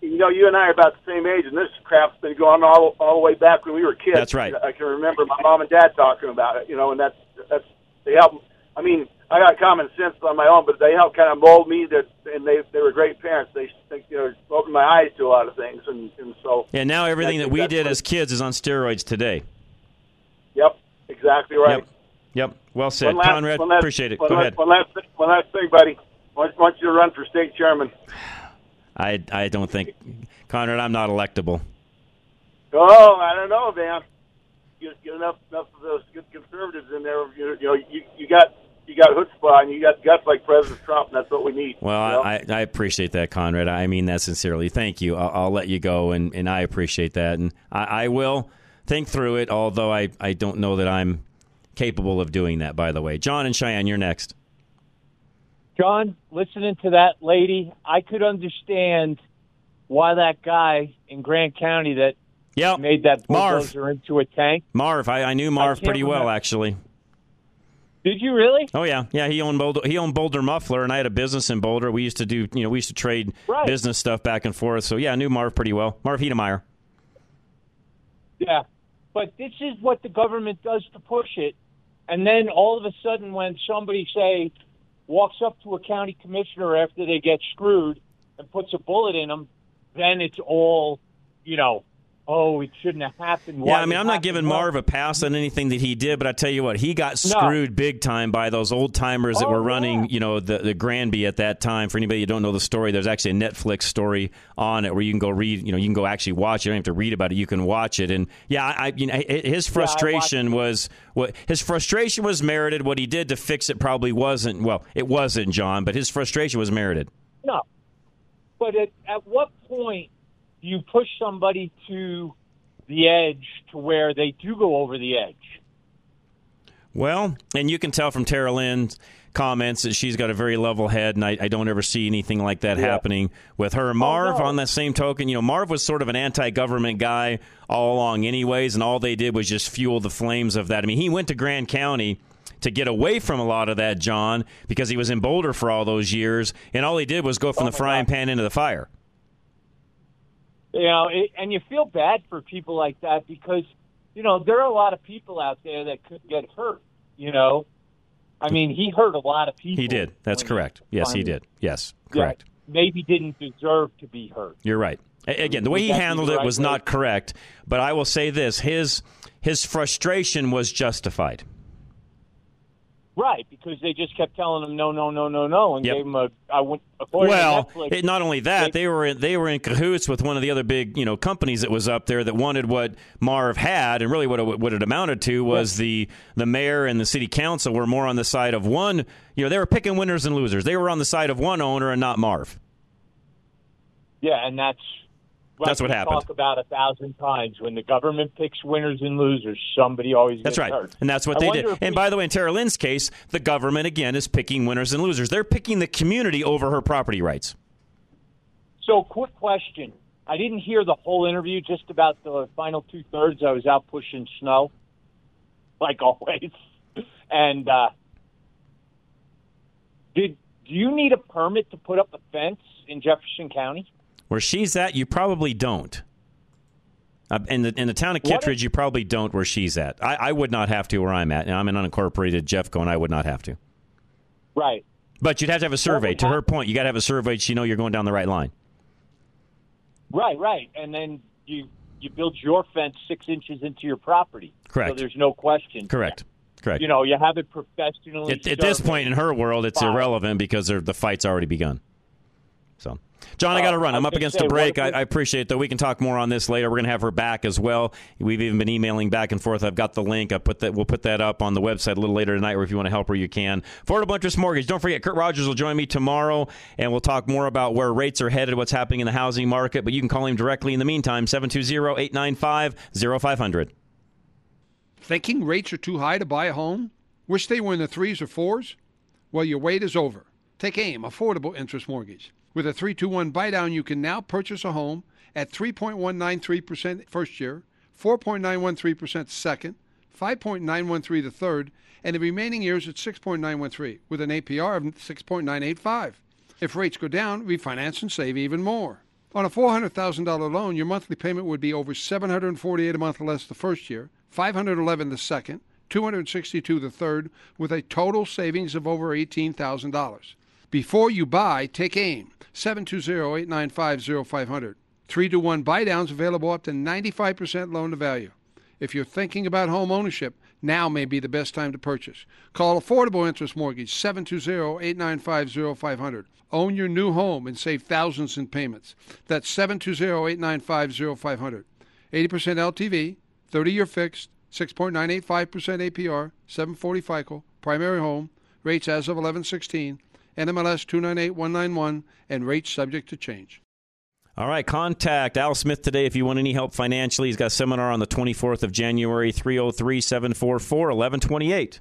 You know, you and I are about the same age, and this crap's been going all all the way back when we were kids. That's right. I can remember my mom and dad talking about it. You know, and that's that's they help. I mean, I got common sense on my own, but they helped kind of mold me. That and they they were great parents. They you know opened my eyes to a lot of things, and and so. Yeah, now everything that we did as kids is on steroids today. Yep, exactly right. Yep. Yep. Well said. One last- Conrad, last- appreciate it. Go last, ahead. One last, thing- one last thing, buddy. I want you to run for state chairman. I, I don't think, Conrad, I'm not electable. Oh, I don't know, man. You get enough enough of those good conservatives in there. You, you know, you you got you got chutzpah and you got guts like President Trump, and that's what we need. Well, you know? I, I appreciate that, Conrad. I mean that sincerely. Thank you. I'll, I'll let you go, and, and I appreciate that. And I, I will think through it, although I, I don't know that I'm capable of doing that, by the way. John and Cheyenne, you're next. John, listening to that lady, I could understand why that guy in Grand County that yep. made that Marv. bulldozer into a tank. Marv, I, I knew Marv can't pretty well, actually. Did you really? Oh yeah, yeah. He owned Boulder. He owned Boulder Muffler, and I had a business in Boulder. We used to do, you know, we used to trade Right. business stuff back and forth. So yeah, I knew Marv pretty well. Marv Heemeyer. Yeah. But this is what the government does to push it. And then all of a sudden, when somebody, say, walks up to a county commissioner after they get screwed and puts a bullet in them, then it's all, you know, oh, it shouldn't have happened. Why Yeah, I mean, I'm not giving Marv a pass on anything that he did, but I tell you what, he got screwed big time by those old timers that Oh, were running, you know, the the Granby at that time. For anybody who don't know the story, there's actually a Netflix story on it where you can go read, you know, you can go actually watch it. You don't have to read about it; you can watch it. And yeah, I, you know, his frustration was what his frustration was merited. What he did to fix it probably wasn't. Well, it wasn't, John, but his frustration was merited. No. But at, at what point you push somebody to the edge to where they do go over the edge? Well, and you can tell from Tara Lynn's comments that she's got a very level head, and I, I don't ever see anything like that happening with her. Oh, Marv, on that same token, you know, Marv was sort of an anti government guy all along, anyways, and all they did was just fuel the flames of that. I mean, he went to Grand County to get away from a lot of that, John, because he was in Boulder for all those years, and all he did was go from oh, the frying pan into the fire. You know, it, and you feel bad for people like that because, you know, there are a lot of people out there that could get hurt, you know. I mean, he hurt a lot of people. He did. That's correct. Yes, he did. Yes, correct. Maybe didn't deserve to be hurt. You're right. Again, the way he Would that be handled it was not correct, but I will say this: his his frustration was justified. Right, because they just kept telling him no, no, no, no, no, and Yep. gave him a. I went well, Netflix. it, not only that, they were in, they were in cahoots with one of the other big you know companies that was up there that wanted what Marv had, and really what it, what it amounted to was the the mayor and the city council were more on the side of one. You know, they were picking winners and losers. They were on the side of one owner and not Marv. Yeah, and that's That's like what we happened. Talk about a thousand times when the government picks winners and losers, somebody always That's gets right. hurt. And that's what I they did. And by the way, in Tara Lynn's case, the government, again, is picking winners and losers. They're picking the community over her property rights. So, quick question. I didn't hear the whole interview, just about the final two thirds. I was out pushing snow, [LAUGHS] like always. And uh, did do you need a permit to put up a fence in Jefferson County? Where she's at, you probably don't. Uh, in the in the town of What if- Kittredge, you probably don't where she's at. I, I would not have to where I'm at. Now, I'm an unincorporated Jeffco, and I would not have to. Right. But you'd have to have a survey. To her point, you got to have a survey so you know you're going down the right line. Right, right. And then you you build your fence six inches into your property. Correct. So there's no question. Correct. Correct. You know, you have it professionally. At, at this point in her world, it's irrelevant because the fight's already begun. So, John, I got to Uh, run. I I'm up against say, a break. I, we- I appreciate that. We can talk more on this later. We're going to have her back as well. We've even been emailing back and forth. I've got the link. I put that. We'll put that up on the website a little later tonight, or if you want to help her, you can. Affordable Interest Mortgage. Don't forget, Kurt Rogers will join me tomorrow, and we'll talk more about where rates are headed, what's happening in the housing market. But you can call him directly in the meantime, 720-895-0500. Thinking rates are too high to buy a home? Wish they were in the threes or fours? Well, your wait is over. Take AIM, Affordable Interest Mortgage. With a 321 buy down, you can now purchase a home at 3.193% first year, 4.913% second, 5.913 the third, and the remaining years at 6.913 with an APR of 6.985. If rates go down, refinance and save even more. On a $400,000 loan, your monthly payment would be over 748 a month less the first year, 511 the second, 262 the third, with a total savings of over $18,000. Before you buy, take aim. 720-895-0500. 3 to 1 buy downs available up to 95% loan to value. If you're thinking about home ownership, now may be the best time to purchase. Call Affordable Interest Mortgage 720-895-0500. Own your new home and save thousands in payments. That's 720-895-0500. 80% LTV, 30-year fixed, 6.985% APR, 740 FICO, primary home, rates as of 1116, NMLS 298191, and rates subject to change. All right, contact Al Smith today if you want any help financially. He's got a seminar on the 24th of January, 303 744 1128.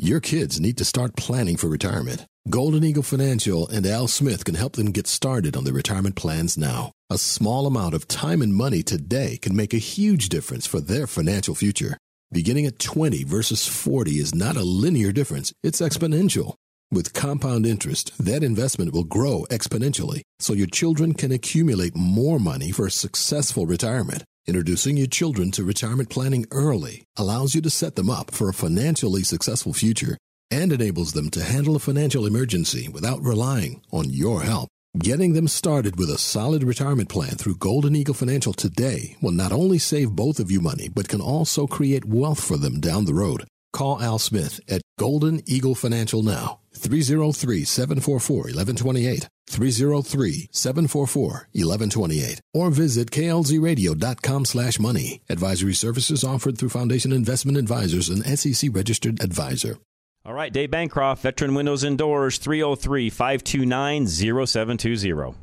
Your kids need to start planning for retirement. Golden Eagle Financial and Al Smith can help them get started on their retirement plans now. A small amount of time and money today can make a huge difference for their financial future. Beginning at 20 versus 40 is not a linear difference, it's exponential. With compound interest, that investment will grow exponentially so your children can accumulate more money for a successful retirement. Introducing your children to retirement planning early allows you to set them up for a financially successful future and enables them to handle a financial emergency without relying on your help. Getting them started with a solid retirement plan through Golden Eagle Financial today will not only save both of you money, but can also create wealth for them down the road. Call Al Smith at Golden Eagle Financial now. 303 744 1128. 303 744 1128. Or visit klzradio.com slash money. Advisory services offered through Foundation Investment Advisors, an SEC registered advisor. All right, Dave Bancroft, Veteran Windows and Doors, 303 529 0720.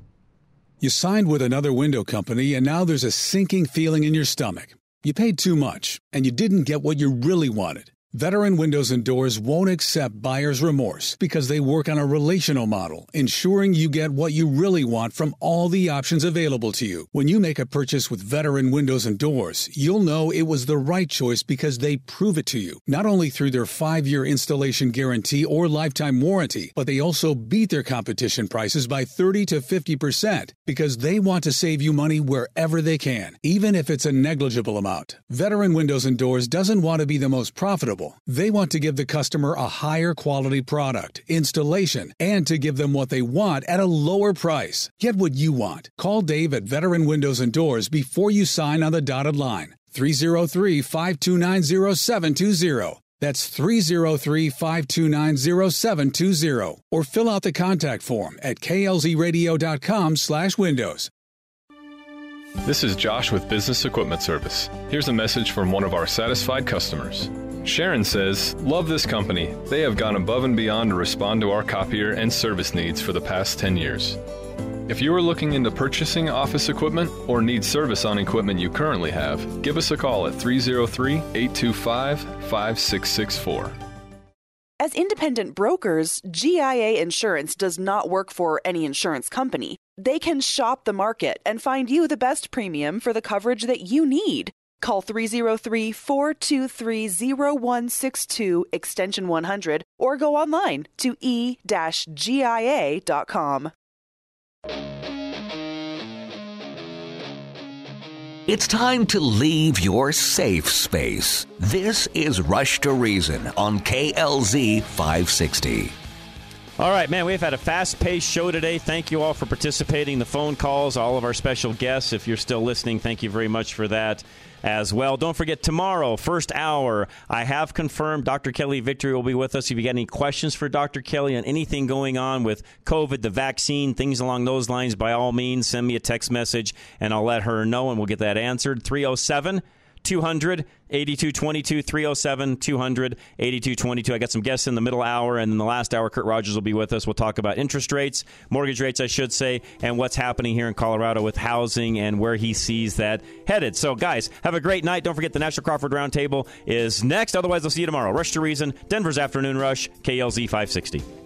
You signed with another window company, and now there's a sinking feeling in your stomach. You paid too much, and you didn't get what you really wanted. Veteran Windows and Doors won't accept buyer's remorse because they work on a relational model, ensuring you get what you really want from all the options available to you. When you make a purchase with Veteran Windows and Doors, you'll know it was the right choice because they prove it to you, not only through their five year installation guarantee or lifetime warranty, but they also beat their competition prices by 30 to 50% because they want to save you money wherever they can, even if it's a negligible amount. Veteran Windows and Doors doesn't want to be the most profitable they want to give the customer a higher quality product, installation, and to give them what they want at a lower price. Get what you want. Call Dave at Veteran Windows and Doors before you sign on the dotted line. 303 529 0720. That's 303 529 0720. Or fill out the contact form at klzradio.com slash windows. This is Josh with Business Equipment Service. Here's a message from one of our satisfied customers. Sharon says, Love this company. They have gone above and beyond to respond to our copier and service needs for the past 10 years. If you are looking into purchasing office equipment or need service on equipment you currently have, give us a call at 303 825 5664. As independent brokers, GIA Insurance does not work for any insurance company. They can shop the market and find you the best premium for the coverage that you need. Call 303 423 0162 extension 100 or go online to e GIA.com. It's time to leave your safe space. This is Rush to Reason on KLZ 560. All right, man, we've had a fast paced show today. Thank you all for participating. The phone calls, all of our special guests. If you're still listening, thank you very much for that as well. Don't forget, tomorrow, first hour, I have confirmed Dr. Kelly Victory will be with us. If you got any questions for Dr. Kelly on anything going on with COVID, the vaccine, things along those lines, by all means, send me a text message and I'll let her know and we'll get that answered. 307 200 8222 307 200 8222. I got some guests in the middle hour, and in the last hour, Kurt Rogers will be with us. We'll talk about interest rates, mortgage rates, I should say, and what's happening here in Colorado with housing and where he sees that headed. So, guys, have a great night. Don't forget the National Crawford Roundtable is next. Otherwise, I'll see you tomorrow. Rush to Reason, Denver's Afternoon Rush, KLZ 560.